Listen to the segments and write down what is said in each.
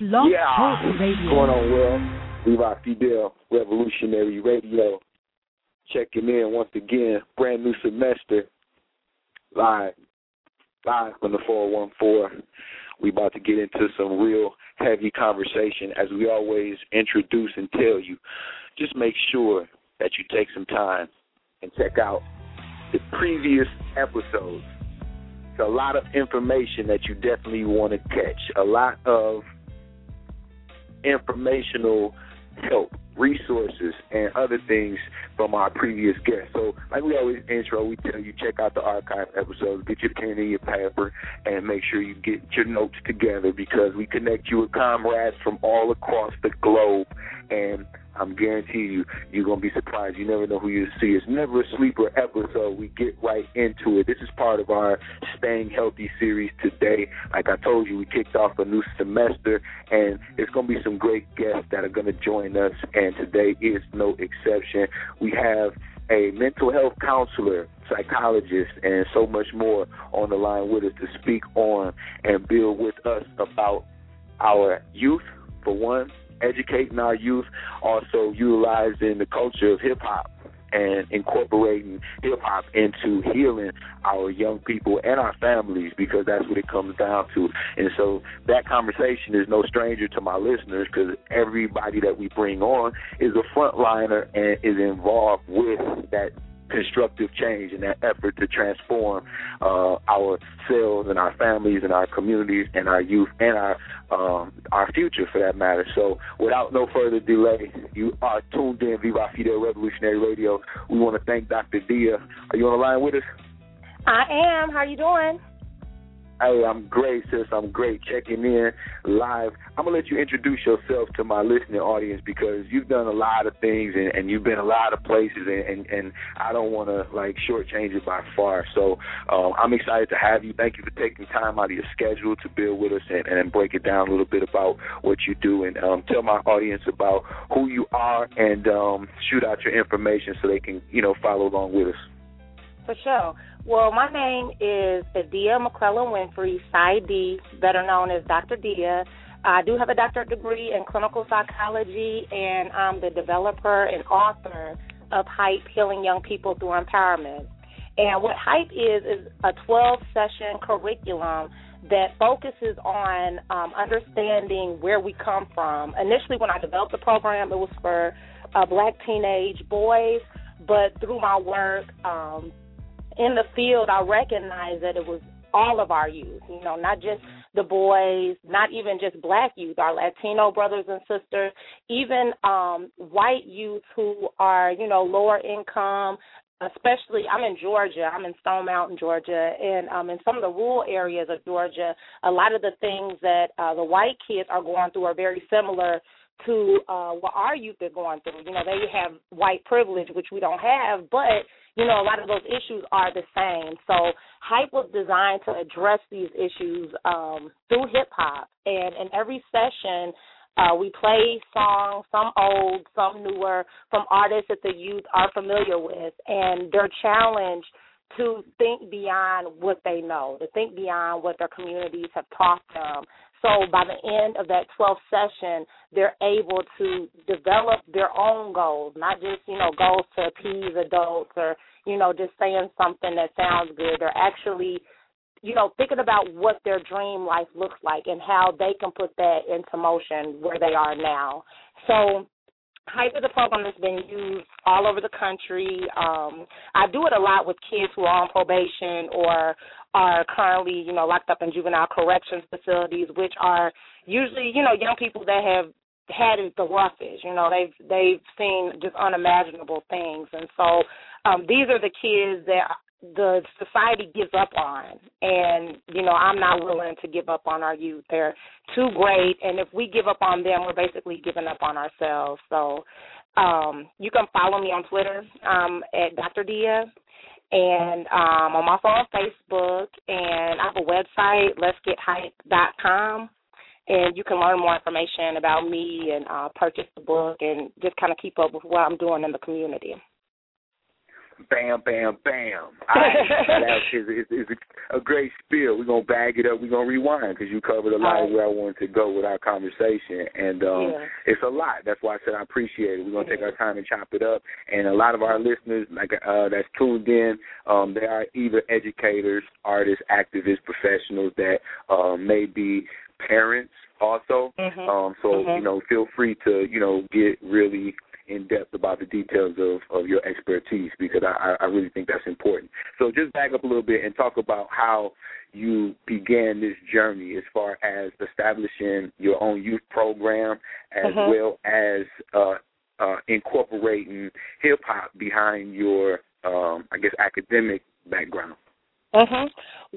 Blog yeah. Talk Radio. Going on well. Viva Fidel, Revolutionary Radio. Checking in once again. Brand new semester. Live. Live from the 414. We about to get into some real heavy conversation as we always introduce and tell you. Just make sure that you take some time and check out the previous episodes. It's a lot of information that you definitely want to catch. A lot of informational help, resources, and other things from our previous guests. So, like we always intro, we tell you check out the archive episodes, get your pen and your paper, and make sure you get your notes together because we connect you with comrades from all across the globe. And I'm guaranteeing you, you're gonna be surprised. You never know who you see. It's never a sleeper episode. We get right into it. This is part of our Staying Healthy series today. Like I told you, we kicked off a new semester, and it's gonna be some great guests that are gonna join us. And today is no exception. We have a mental health counselor, psychologist, and so much more on the line with us to speak on and build with us about our youth, for one, educating our youth, also utilizing the culture of hip hop and incorporating hip hop into healing our young people and our families because that's what it comes down to. And so that conversation is no stranger to my listeners because everybody that we bring on is a frontliner and is involved with that constructive change and that effort to transform uh, ourselves and our families and our communities and our youth and our um, our future for that matter. So without no further delay, you are tuned in Viva Fidel Revolutionary Radio. We want to thank Dr. Dia. Are you on the line with us? I am. How are you doing? Hey, I'm great, sis. I'm great. Checking in live. I'm gonna let you introduce yourself to my listening audience because you've done a lot of things and, and you've been a lot of places, and and, and I don't want to like shortchange it by far. So um, I'm excited to have you. Thank you for taking time out of your schedule to build with us and, and break it down a little bit about what you do and um, tell my audience about who you are and um, shoot out your information so they can you know follow along with us. For sure. Well, my name is Adia McClellan Winfrey, PsyD, better known as Dr. Dia. I do have a doctorate degree in clinical psychology, and I'm the developer and author of Hype Healing Young People Through Empowerment. And what Hype is, is a 12 session curriculum that focuses on um, understanding where we come from. Initially, when I developed the program, it was for uh, black teenage boys, but through my work, um, in the field, I recognized that it was all of our youth, you know, not just the boys, not even just black youth, our Latino brothers and sisters, even um white youth who are, you know, lower income, especially I'm in Georgia, I'm in Stone Mountain, Georgia, and um in some of the rural areas of Georgia, a lot of the things that uh the white kids are going through are very similar to uh what our youth are going through. You know, they have white privilege which we don't have, but you know, a lot of those issues are the same. So hype was designed to address these issues um through hip hop and in every session uh, we play songs, some old, some newer, from artists that the youth are familiar with, and they're challenged to think beyond what they know, to think beyond what their communities have taught them. So by the end of that 12th session, they're able to develop their own goals, not just, you know, goals to appease adults or, you know, just saying something that sounds good. They're actually, you know, thinking about what their dream life looks like and how they can put that into motion where they are now. So Hype is a program that's been used all over the country. Um, I do it a lot with kids who are on probation or are currently, you know, locked up in juvenile corrections facilities, which are usually, you know, young people that have had it the roughest. You know, they've they've seen just unimaginable things, and so um, these are the kids that the society gives up on. And you know i'm not willing to give up on our youth. They're too great. And if we give up on them we're basically giving up on ourselves. So um you can follow me on twitter um at dr dia. And um i'm also on facebook. And i have a website let's get hype dot com. And you can learn more information about me and uh purchase the book and just kind of keep up with what i'm doing in the community Bam, bam, bam. I, that is, is, is a great spiel. We're gonna bag it up. We're gonna rewind because you covered a lot of where I wanted to go with our conversation, and um, yeah. it's a lot. That's why I said I appreciate it. We're gonna take our time and chop it up. And a lot of our listeners, like uh, that's tuned in, um, they are either educators, artists, activists, professionals that um, may be parents also. Mm-hmm. Um, so mm-hmm. you know, feel free to you know get really in depth about the details of, of your expertise because I, I really think that's important. So just back up a little bit and talk about how you began this journey as far as establishing your own youth program as mm-hmm. well as uh, uh, incorporating hip hop behind your, um, I guess, academic background. Mhm.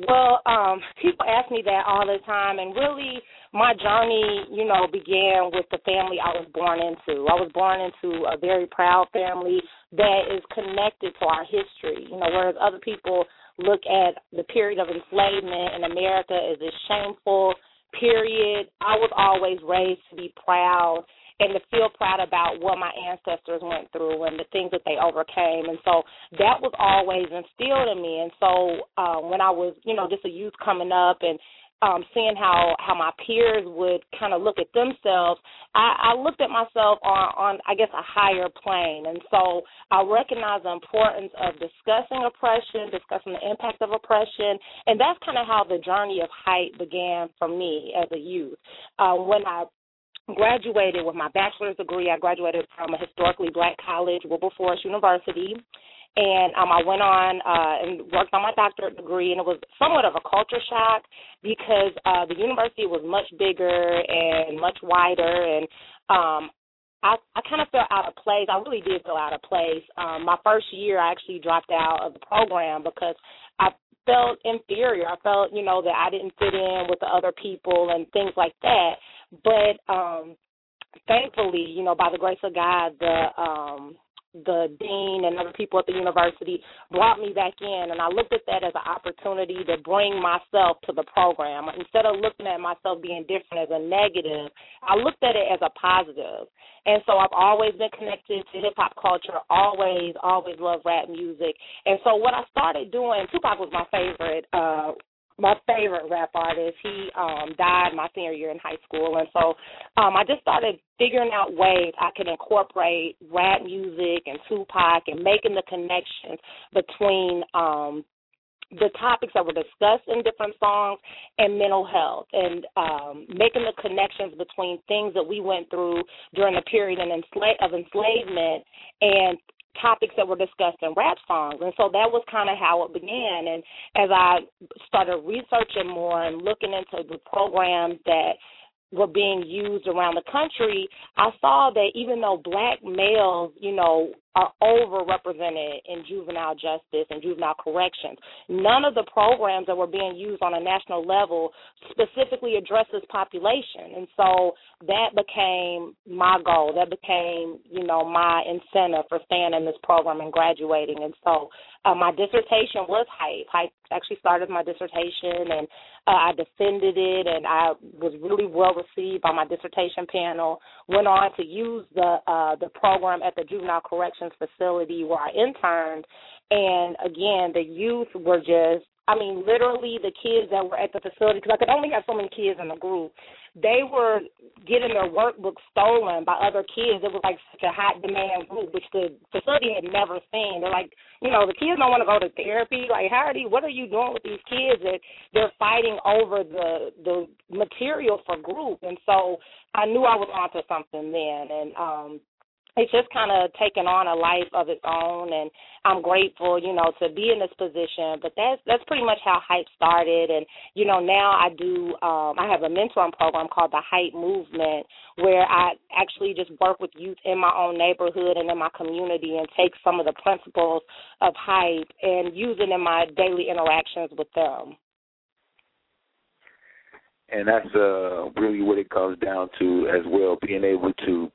Well, um, people ask me that all the time, and really, my journey, you know, began with the family I was born into. I was born into a very proud family that is connected to our history. You know, whereas other people look at the period of enslavement in America as a shameful period, I was always raised to be proud and to feel proud about what my ancestors went through and the things that they overcame. And so that was always instilled in me. And so uh, when I was, you know, just a youth coming up and um, seeing how how my peers would kind of look at themselves, I, I looked at myself on on I guess a higher plane, and so I recognize the importance of discussing oppression, discussing the impact of oppression, and that's kind of how the journey of hype began for me as a youth. Uh, when I graduated with my bachelor's degree. I graduated from a historically black college, Wilberforce University. And um, I went on uh, and worked on my doctorate degree, and it was somewhat of a culture shock because uh, the university was much bigger and much wider, and um, I, I kind of felt out of place. I really did feel out of place. Um, my first year, I actually dropped out of the program because I felt inferior. I felt, you know, that I didn't fit in with the other people and things like that. But um thankfully, you know, by the grace of God, the um the dean and other people at the university brought me back in and I looked at that as an opportunity to bring myself to the program. Instead of looking at myself being different as a negative, I looked at it as a positive. And so I've always been connected to hip hop culture, always, always loved rap music. And so what I started doing, Tupac was my favorite uh my favorite rap artist. He um died my senior year in high school and so um I just started figuring out ways I could incorporate rap music and Tupac and making the connections between um the topics that were discussed in different songs and mental health and um, making the connections between things that we went through during the period of enslavement and topics that were discussed in rap songs. And so that was kind of how it began. And as I started researching more and looking into the programs that were being used around the country, I saw that even though black males, you know, are overrepresented in juvenile justice and juvenile corrections. None of the programs that were being used on a national level specifically address this population. And so that became my goal. That became, you know, my incentive for staying in this program and graduating. And so uh, my dissertation was hype. Hype actually started my dissertation and uh, I defended it and I was really well received by my dissertation panel. Went on to use the uh, the program at the juvenile corrections corrections facility where I interned. And again, the youth were just, I mean, literally the kids that were at the facility, because I could only have so many kids in the group, they were getting their workbooks stolen by other kids. It was like such a hot demand group, which the facility had never seen. They're like, you know, the kids don't want to go to therapy. Like, how are you? What are you doing with these kids that they're fighting over the the material for group? And so I knew I was onto something then, and um it's just kind of taken on a life of its own and I'm grateful, you know, to be in this position. But that's that's pretty much how hype started and you know, now I do um I have a mentoring program called the Hype Movement where I actually just work with youth in my own neighborhood and in my community and take some of the principles of hype and use it in my daily interactions with them. And that's uh really what it comes down to as well, being able to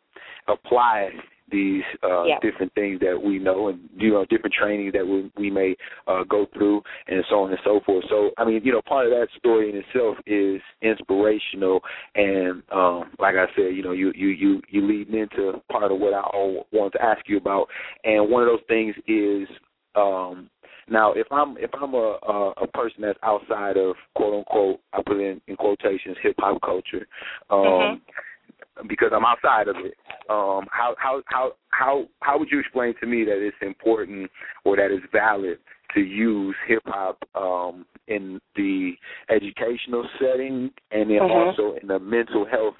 apply these uh, yeah. different things that we know and you know different trainings that we, we may uh, go through and so on and so forth. So I mean, you know, part of that story in itself is inspirational and um, like I said, you know, you you you you lead into part of what I want to ask you about, and one of those things is Um, now, if I'm if I'm a, a a person that's outside of quote unquote, I put in in quotations hip hop culture, um, mm-hmm. Because I'm outside of it. Um, how how how how how would you explain to me that it's important or that it's valid to use hip hop um, in the educational setting and then mm-hmm. also in the mental health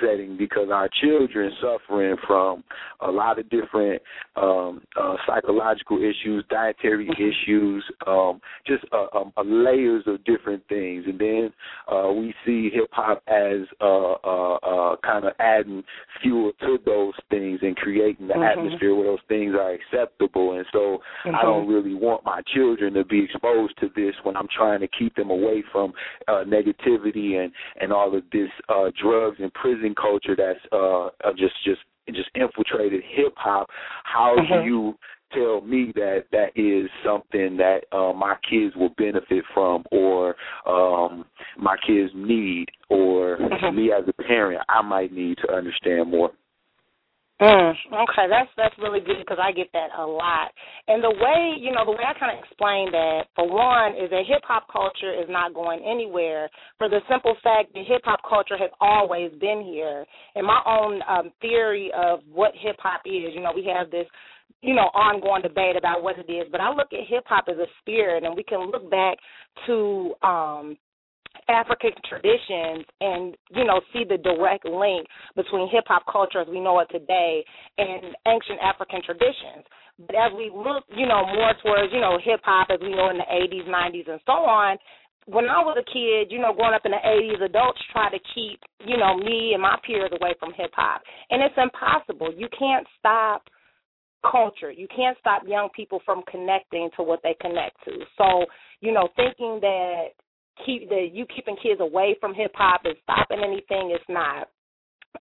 setting because our children suffering from a lot of different um, uh, psychological issues, dietary mm-hmm. issues, um, just uh, um, uh, layers of different things. And then uh, we see hip hop as uh, uh, kind of adding fuel to those things and creating the mm-hmm. atmosphere where those things are acceptable. And so mm-hmm. I don't really want my children to be exposed to this when I'm trying to keep them away from uh, negativity and and all of this uh, drugs and prison culture that's uh, just just just infiltrated hip hop. How mm-hmm. do you tell me that that is something that uh, my kids will benefit from or um, my kids need or mm-hmm. me as a parent I might need to understand more. Mm, okay, that's that's really good because I get that a lot. And the way you know the way I kind of explain that, for one, is that hip hop culture is not going anywhere. For the simple fact that hip hop culture has always been here. And my own um, theory of what hip hop is, you know, we have this you know, ongoing debate about what it is. But I look at hip hop as a spirit, and we can look back to um African traditions and you know see the direct link between hip hop culture as we know it today and ancient African traditions. But as we look, you know, more towards you know hip hop as we know in the 80s, 90s, and so on. When I was a kid, you know, growing up in the 80s, adults try to keep, you know, me and my peers away from hip hop. And it's impossible. You can't stop culture. You can't stop young people from connecting to what they connect to. So, you know, thinking that keep that you keeping kids away from hip hop is stopping anything. It's not.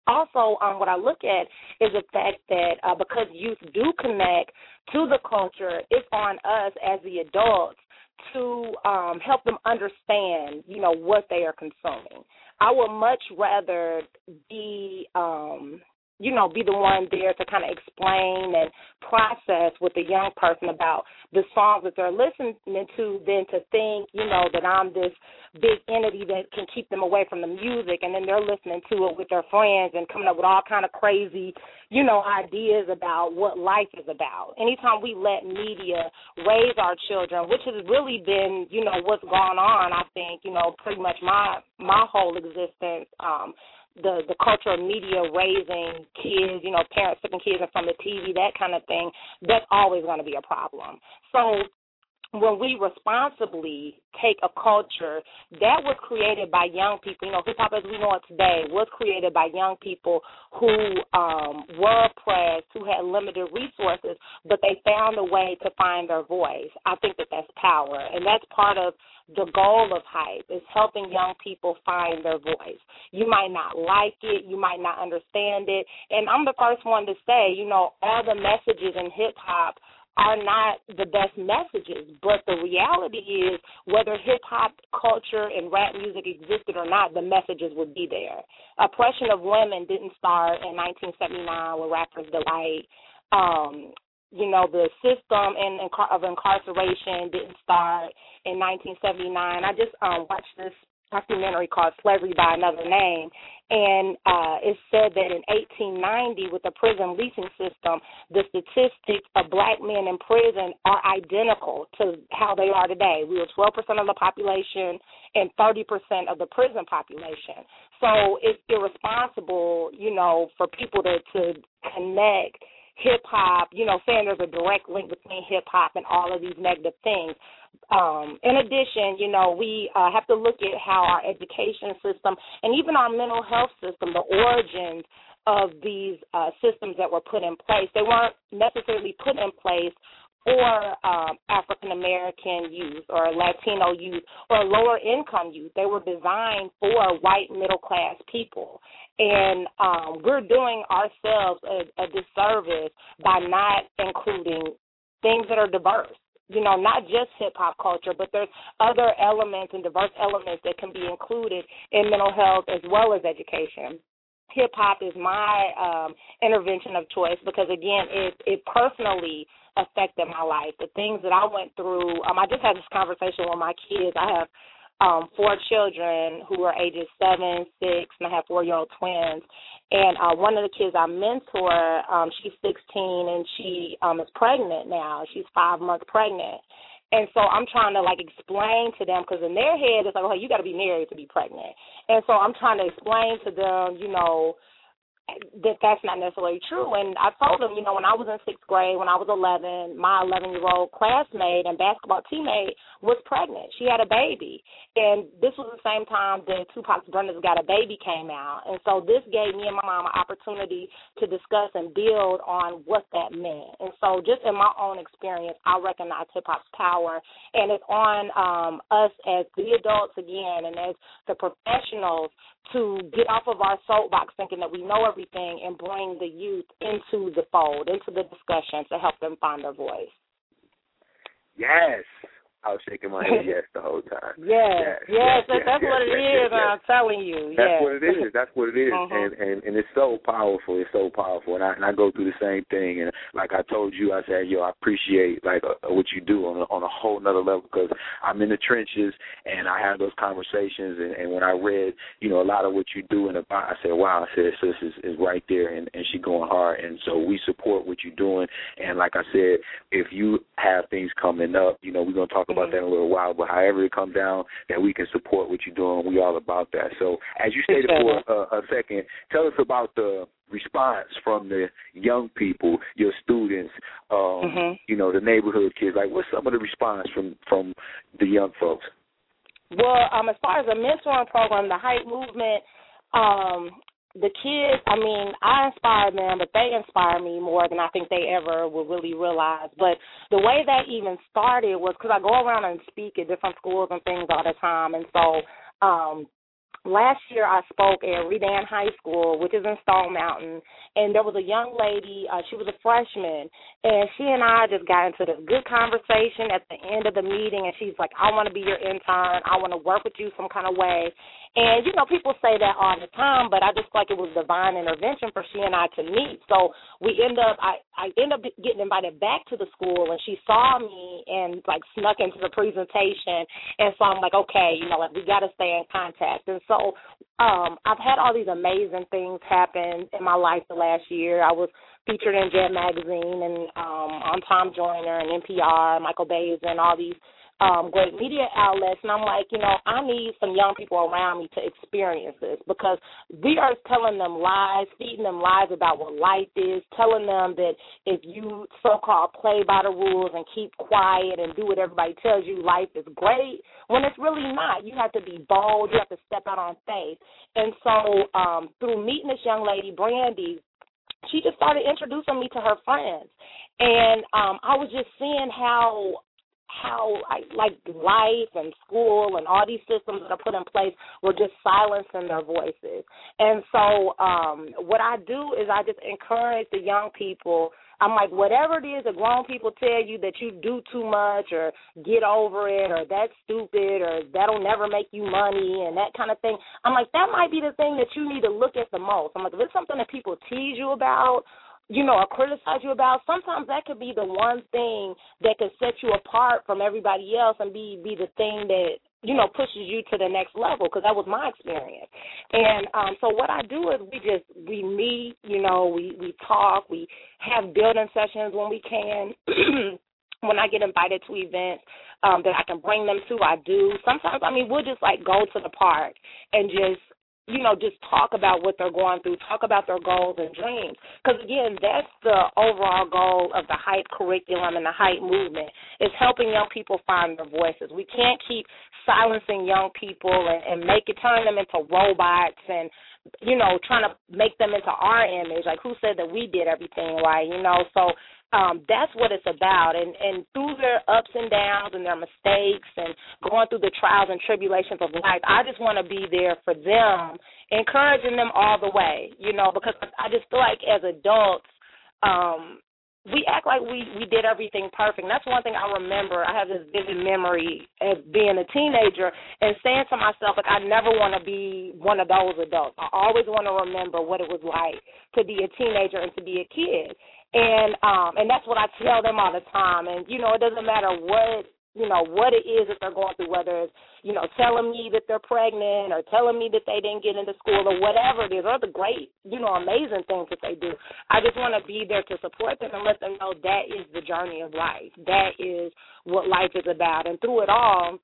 Also, um, what I look at is the fact that uh, because youth do connect to the culture, it's on us as the adults to um, help them understand, you know, what they are consuming. I would much rather be um, you know, be the one there to kind of explain and process with the young person about the songs that they're listening to than to think, you know, that I'm this big entity that can keep them away from the music and then they're listening to it with their friends and coming up with all kind of crazy, you know, ideas about what life is about. Anytime we let media raise our children, which has really been, you know, what's gone on, I think, you know, pretty much my my whole existence, um, the the culture of media raising kids, you know, parents taking kids in front of the TV, that kind of thing, that's always going to be a problem. So when we responsibly take a culture that was created by young people, you know, hip hop as we know it today was created by young people who um, were oppressed, who had limited resources, but they found a way to find their voice. I think that that's power, and that's part of the goal of hype is helping young people find their voice. You might not like it, you might not understand it, and I'm the first one to say, you know, all the messages in hip hop are not the best messages. But the reality is, whether hip hop culture and rap music existed or not, the messages would be there. Oppression of women didn't start in 1979 with Rappers Delight. Um, you know, the system in, in, of incarceration didn't start in 1979. I just um, watched this documentary called Slavery by Another Name, and uh, it said that in 1890, with the prison leasing system, the statistics of black men in prison are identical to how they are today. We were 12% of the population and 30% of the prison population. So it's irresponsible, you know, for people to to connect hip hop, you know, saying there's a direct link between hip hop and all of these negative things. Um, in addition, you know, we uh, have to look at how our education system and even our mental health system, the origins of these uh, systems that were put in place, they weren't necessarily put in place for um, African American youth or Latino youth or lower income youth. They were designed for white middle class people. And um, we're doing ourselves a, a disservice by not including things that are diverse you know, not just hip hop culture, but there's other elements and diverse elements that can be included in mental health as well as education. hip hop is my um intervention of choice because again it it personally affected my life. The things that I went through, um I just had this conversation with my kids. I have um four children who are ages seven, six, and I have four year old twins. And uh one of the kids I mentor, um, she's sixteen and she um is pregnant now. She's five months pregnant. And so I'm trying to like explain to them because in their head it's like, okay, you got to be married to be pregnant. And so I'm trying to explain to them, you know, that that's not necessarily true. And I told them, you know, when I was in sixth grade, when I was 11, my 11 year old classmate and basketball teammate was pregnant. She had a baby. And this was the same time that Tupac's Brenda's Got a Baby came out. And so this gave me and my mom an opportunity to discuss and build on what that meant. And so just in my own experience, I recognize hip hop's power. And it's on um, us as the adults again and as the professionals to get off of our soapbox thinking that we know everything and bring the youth into the fold, into the discussion to help them find their voice. Yes. I was shaking my head yes the whole time. Yes, yes, yes, yes that's, that's yes, what it is. I'm telling you. That's what it is. That's what it is. uh-huh. and and and it's so powerful. It's so powerful. And I and I go through the same thing. And like I told you, I said, yo, I appreciate like uh, what you do on a, on a whole nother level because I'm in the trenches and I have those conversations. And, and when I read, you know, a lot of what you do in the I said, wow, I said, sis is, is right there, and and she going hard. And so we support what you're doing. And like I said, if you have things coming up, you know, we're gonna talk about that in a little while. But however it comes down, that we can support what you're doing. We all about that. So as you stated for a, a second, tell us about the response from the young people, your students, um, mm-hmm. you know, the neighborhood kids. Like, what's some of the response from from the young folks? Well, um, as far as the mentoring program, the Hype movement, um, the kids, I mean, I inspire them, but they inspire me more than I think they ever will really realize. But the way that even started was because I go around and speak at different schools and things all the time, and so um last year I spoke at Redan High School, which is in Stone Mountain, and there was a young lady, uh, she was a freshman, and she and I just got into this good conversation at the end of the meeting, and she's like, I want to be your intern. I want to work with you some kind of way. And, you know, people say that all the time, but I just feel like it was divine intervention for she and I to meet. So we end up, I, I end up getting invited back to the school, and she saw me and, like, snuck into the presentation. And so I'm like, okay, you know, like, we got to stay in contact. And so um, I've had all these amazing things happen in my life the last year. I was featured in Jet Magazine and um, on Tom Joyner and NPR, Michael Baisden, and all these um, great media outlets, and I'm like, you know, I need some young people around me to experience this because we are telling them lies, feeding them lies about what life is, telling them that if you so-called play by the rules and keep quiet and do what everybody tells you, life is great. When it's really not. You have to be bold. You have to step out on faith. And so, um, through meeting this young lady, Brandy, she just started introducing me to her friends and um I was just seeing how how like life and school and all these systems that are put in place were just silencing their voices. And so um what I do is I just encourage the young people. I'm like whatever it is that grown people tell you that you do too much or get over it or that's stupid or that'll never make you money and that kind of thing. I'm like that might be the thing that you need to look at the most. I'm like if it's something that people tease you about you know, or criticize you about, sometimes that could be the one thing that could set you apart from everybody else and be be the thing that you know pushes you to the next level because that was my experience. And um so what i do is we just we meet you know we we talk we have building sessions when we can. When i get invited to events um that i can bring them to i do. Sometimes i mean we'll just like go to the park and just you know, just talk about what they're going through, talk about their goals and dreams. Because again, that's the overall goal of the hype curriculum and the hype movement is helping young people find their voices. We can't keep silencing young people and, and make it turn them into robots and you know trying to make them into our image. Like who said that we did everything right? You know, so um, that's what it's about. And and through their ups and downs and their mistakes and going through the trials and tribulations of life, I just want to be there for them, encouraging them all the way. You know, because I just feel like as adults, um, we act like we we did everything perfect. That's one thing I remember. I have this vivid memory of being a teenager and saying to myself, like, I never want to be one of those adults. I always want to remember what it was like to be a teenager and to be a kid. And um and that's what I tell them all the time. And you know, it doesn't matter what you know what it is that they're going through, whether it's you know telling me that they're pregnant or telling me that they didn't get into school or whatever it is, or the great you know amazing things that they do. I just want to be there to support them and let them know that is the journey of life. That is what life is about, and through it all,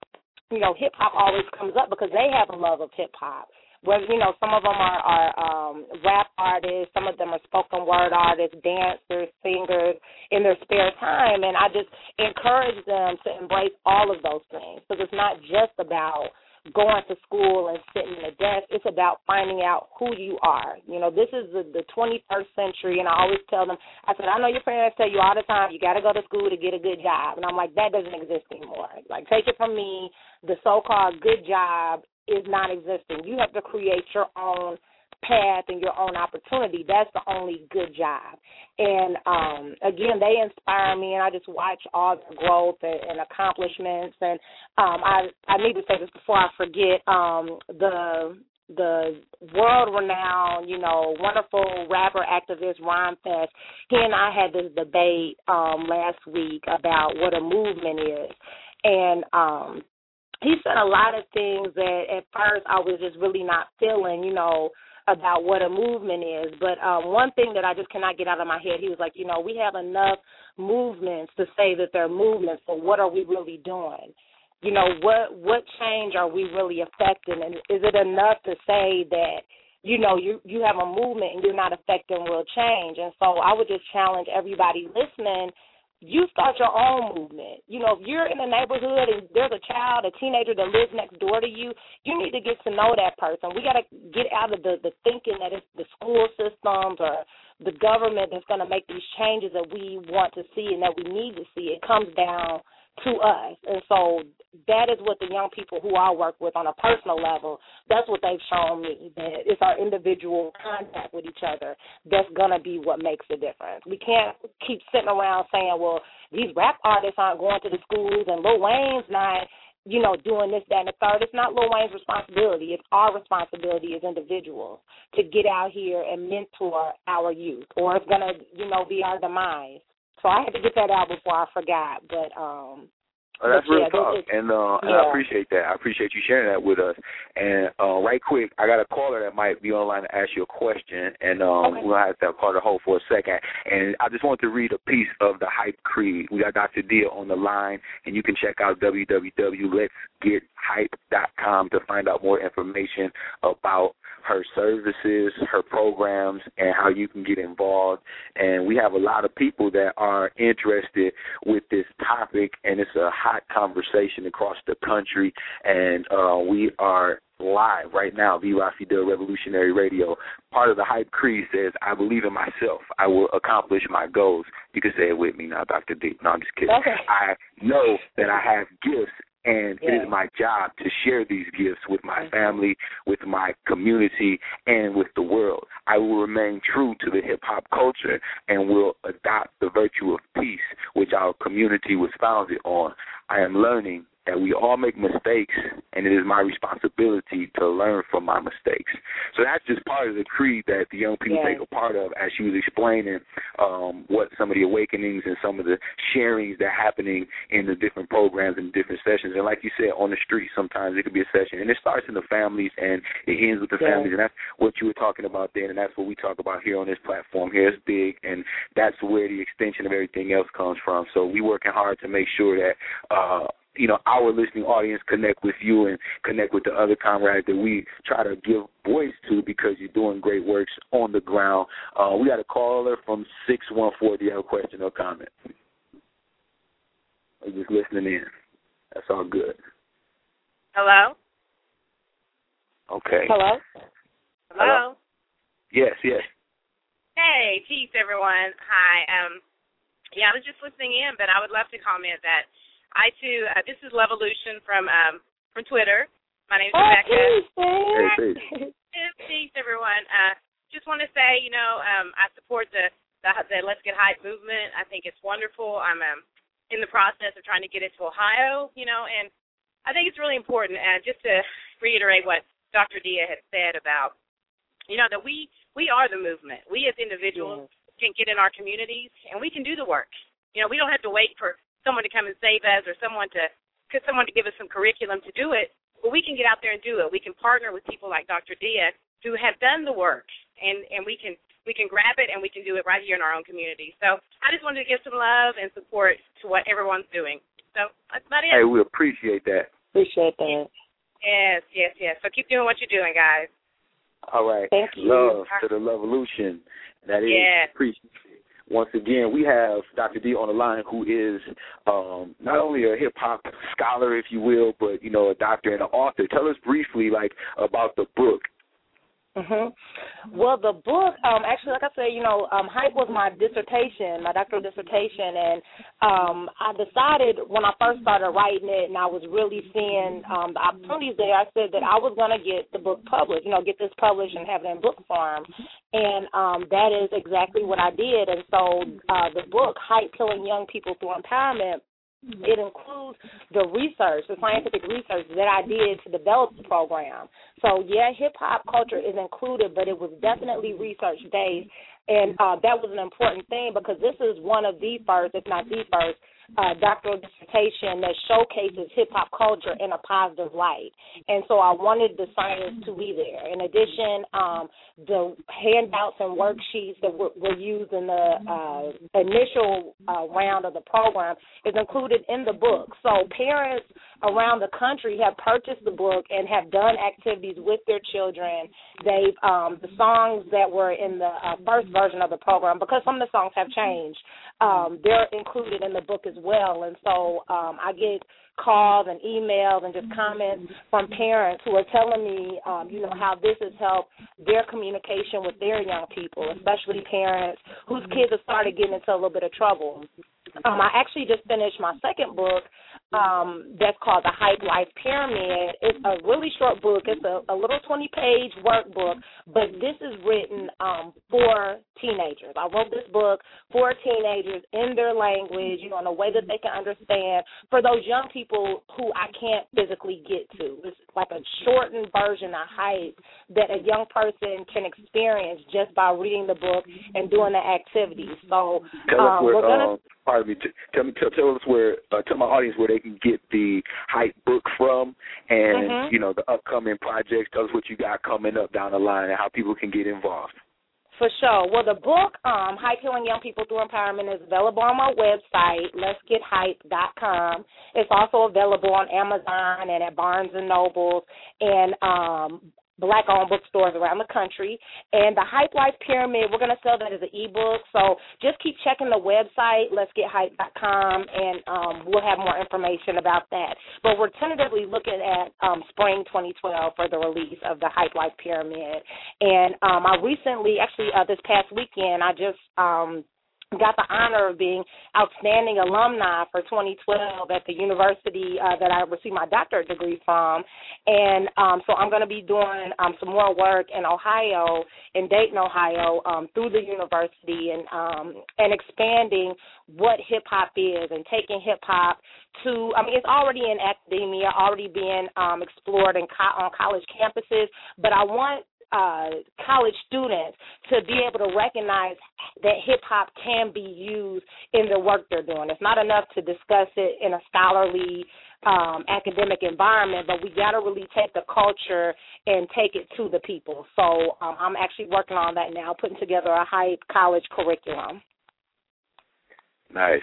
you know, hip hop always comes up because they have a love of hip hop where you know some of them are, are um, rap artists, some of them are spoken word artists, dancers, singers in their spare time, and I just encourage them to embrace all of those things because it's not just about going to school and sitting in a desk. It's about finding out who you are. You know, this is the, the 21st century, and I always tell them, I said, I know your parents tell you all the time, you got to go to school to get a good job. And I'm like, that doesn't exist anymore. Like, take it from me, the so called good job is non existent. You have to create your own path and your own opportunity. That's the only good job. And um again, they inspire me and I just watch all the growth and, and accomplishments and um I I need to say this before I forget, um the the world renowned, you know, wonderful rapper activist Rhymefest, he and I had this debate um last week about what a movement is. And um he said a lot of things that at first I was just really not feeling, you know, about what a movement is. But um one thing that I just cannot get out of my head, he was like, you know, we have enough movements to say that they're movements, but what are we really doing? You know, what what change are we really affecting and is it enough to say that you know you you have a movement and you're not affecting real change and so i would just challenge everybody listening you start your own movement. You know, if you're in a neighborhood and there's a child, a teenager that lives next door to you, you need to get to know that person. We got to get out of the the thinking that it's the school systems or the government that's going to make these changes that we want to see and that we need to see. It comes down to us. And so that is what the young people who I work with on a personal level, that's what they've shown me, that it's our individual contact with each other that's to be what makes the difference. We can't keep sitting around saying, well, these rap artists aren't going to the schools and Lil Wayne's not you know, doing this, that, and the third. It's not Lil Wayne's responsibility. It's our responsibility as individuals to get out here and mentor our youth, or it's gonna, you know, be our demise. So I had to get that out before I forgot. But um Oh, that's but real yeah, talk, is- and uh, and. I appreciate that. I appreciate you sharing that with us. And uh, right quick, I got a caller that might be online to ask you a question, and um, Okay. we'll have to call Carter hold for a second. And I just wanted to read a piece of the Hype Creed. We got Dr. Dia on the line, and you can check out www.letsgethype.com to find out more information about her services, her programs, and how you can get involved. And we have a lot of people that are interested with this topic, and it's a hot conversation across the country. And uh, we are live right now, Viva Fidel Revolutionary Radio. Part of the Hype Creed says, I believe in myself. I will accomplish my goals. You can say it with me now, Dr. D. No, I'm just kidding. Okay. I know that I have gifts and it Yeah. is my job to share these gifts with my mm-hmm. family, with my community, and with the world. I will remain true to the hip hop culture and will adopt the virtue of peace, which our community was founded on. I am learning that we all make mistakes, and it is my responsibility to learn from my mistakes. So that's just part of the creed that the young people Yes. take a part of, as she was explaining um, what some of the awakenings and some of the sharings that are happening in the different programs and different sessions. And like you said, on the street, sometimes it could be a session, and it starts in the families and it ends with the Yes. families, and that's what you were talking about then, and that's what we talk about here on this platform. Here it's big, and that's where the extension of everything else comes from. So we working hard to make sure that. uh you know, our listening audience connect with you and connect with the other comrades that we try to give voice to because you're doing great works on the ground. Uh, we got a caller from 614. Do you have a question or comment? Or just listening in. That's all good. Hello? Okay. Hello? Hello? Yes, yes. Hey, peace everyone. Hi. Um yeah, I was just listening in, but I would love to comment that I too uh, this is Levolution from um from Twitter. My name's Oh, Rebecca. peace, Hey, man. peace. Peace, peace everyone. Uh just want to say, you know, um I support the the, the Let's Get Hype movement. I think it's wonderful. I'm um, in the process of trying to get it to Ohio, you know, and I think it's really important. And just to reiterate what Dr. Dia had said about, you know, that we we are the movement. We as individuals yes. can get in our communities and we can do the work. You know, we don't have to wait for someone to come and save us or someone to could someone to give us some curriculum to do it. But we can get out there and do it. We can partner with people like Dr. Dia who have done the work, and and we can we can grab it and we can do it right here in our own community. So I just wanted to give some love and support to what everyone's doing. So that's about it. Hey, we appreciate that. Appreciate that. Yes, yes, yes. So keep doing what you're doing, guys. All right. Thank you. Love to the revolution. That is yes. appreciated. Once again, we have Dr. D on the line, who is um, not only a hip hop scholar, if you will, but you know, a doctor and an author. Tell us briefly, like, about the book Mhm. Well, the book, um, actually, like I said, you know, um, hype was my dissertation, my doctoral dissertation, and um, I decided when I first started writing it, and I was really seeing um, the opportunities there. I said that I was going to get the book published, you know, get this published and have it in book form, and um, that is exactly what I did. And so, uh, the book, Hype Healing Young People Through Empowerment it includes the research, the scientific research that I did to develop the program. So, yeah, hip hop culture is included, but it was definitely research based. And uh, that was an important thing because this is one of the first, if not the first, uh, doctoral dissertation that showcases hip hop culture in a positive light. And so I wanted the science to be there. In addition, um, the handouts and worksheets that were, were used in the uh, initial uh, round of the program is included in the book. So parents around the country have purchased the book and have done activities with their children. They've um, the songs that were in the uh, first version of the program because some of the songs have changed. Um, they're included in the book as well, and so um, I get calls and emails and just comments from parents who are telling me, um, you know, how this has helped their communication with their young people, especially parents whose kids have started getting into a little bit of trouble. Um, I actually just finished my second book um, that's called the Hype Life Pyramid. It's a really short book. It's a, a little 20 page workbook, but this is written um, for teenagers. I wrote this book for teenagers in their language, you know, in a way that they can understand. For those young people who I can't physically get to, it's like a shortened version of Hype that a young person can experience just by reading the book and doing the activities. So um, we're gonna. Uh, pardon me. Tell me, tell, tell us where, uh, tell my audience where they can get the hype book from, and mm-hmm. you know the upcoming projects. Tell us what you got coming up down the line, and how people can get involved. For sure. Well, the book, um, Hype Healing Young People Through Empowerment, is available on my website, let'sgethype.com. It's also available on Amazon and at Barnes and Nobles and um, black owned bookstores around the country. And the Hype Life Pyramid, we're going to sell that as an ebook. So just keep checking the website, let's get hype.com, and um, we'll have more information about that. But we're tentatively looking at um, spring 2012 for the release of the Hype Life Pyramid. And um, I recently, actually, uh, this past weekend, I just um, got the honor of being outstanding alumni for 2012 at the university uh, that I received my doctorate degree from, and um, so I'm going to be doing um, some more work in Ohio, in Dayton, Ohio, um, through the university, and um, and expanding what hip hop is and taking hip hop to. I mean, it's already in academia, already being um, explored in co- on college campuses, but I want uh, college students to be able to recognize that hip hop can be used in the work they're doing. It's not enough to discuss it in a scholarly um, academic environment, but we got to really take the culture and take it to the people. So um, I'm actually working on that now, putting together a hype college curriculum. Nice.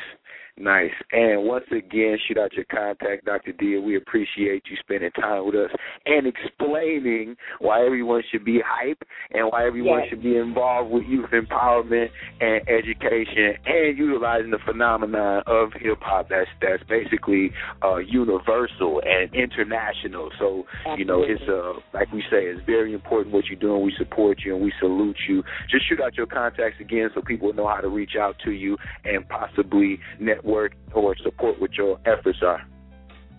Nice. And once again, shoot out your contact, Dr. Dia. We appreciate you spending time with us and explaining why everyone should be hype and why everyone yes. should be involved with youth empowerment and education and utilizing the phenomenon of hip hop that's that's basically uh, universal and international. So, Absolutely. you know, it's uh like we say, it's very important what you're doing. We support you and we salute you. Just shoot out your contacts again so people know how to reach out to you and possibly network work or support what your efforts are.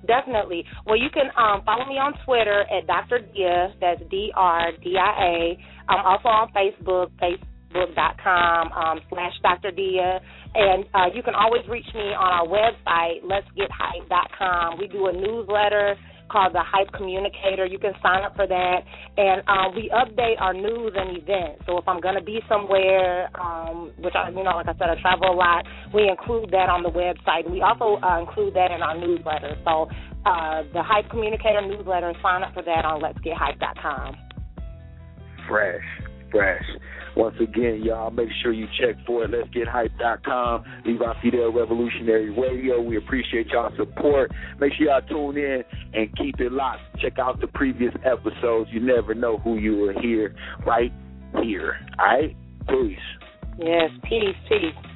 Definitely. Well, you can um, follow me on Twitter at Dr. Dia. That's D R D I A. I'm also on Facebook, facebook.com um, slash Dr. Dia. And uh, you can always reach me on our website, let'sgethype.com. We do a newsletter called the Hype Communicator. You can sign up for that, and um, we update our news and events. So if I'm going to be somewhere, um, which I, you know, like I said, I travel a lot, we include that on the website. We also uh, include that in our newsletter. So uh, the Hype Communicator newsletter, sign up for that on Let'sGetHype.com. Fresh, fresh. Once again, y'all, make sure you check for it. Let's Get Hype.com, Viva Fidel Revolutionary Radio. We appreciate y'all support. Make sure y'all tune in and keep it locked. Check out the previous episodes. You never know who you will hear right here. All right? Peace. Yes, peace, peace.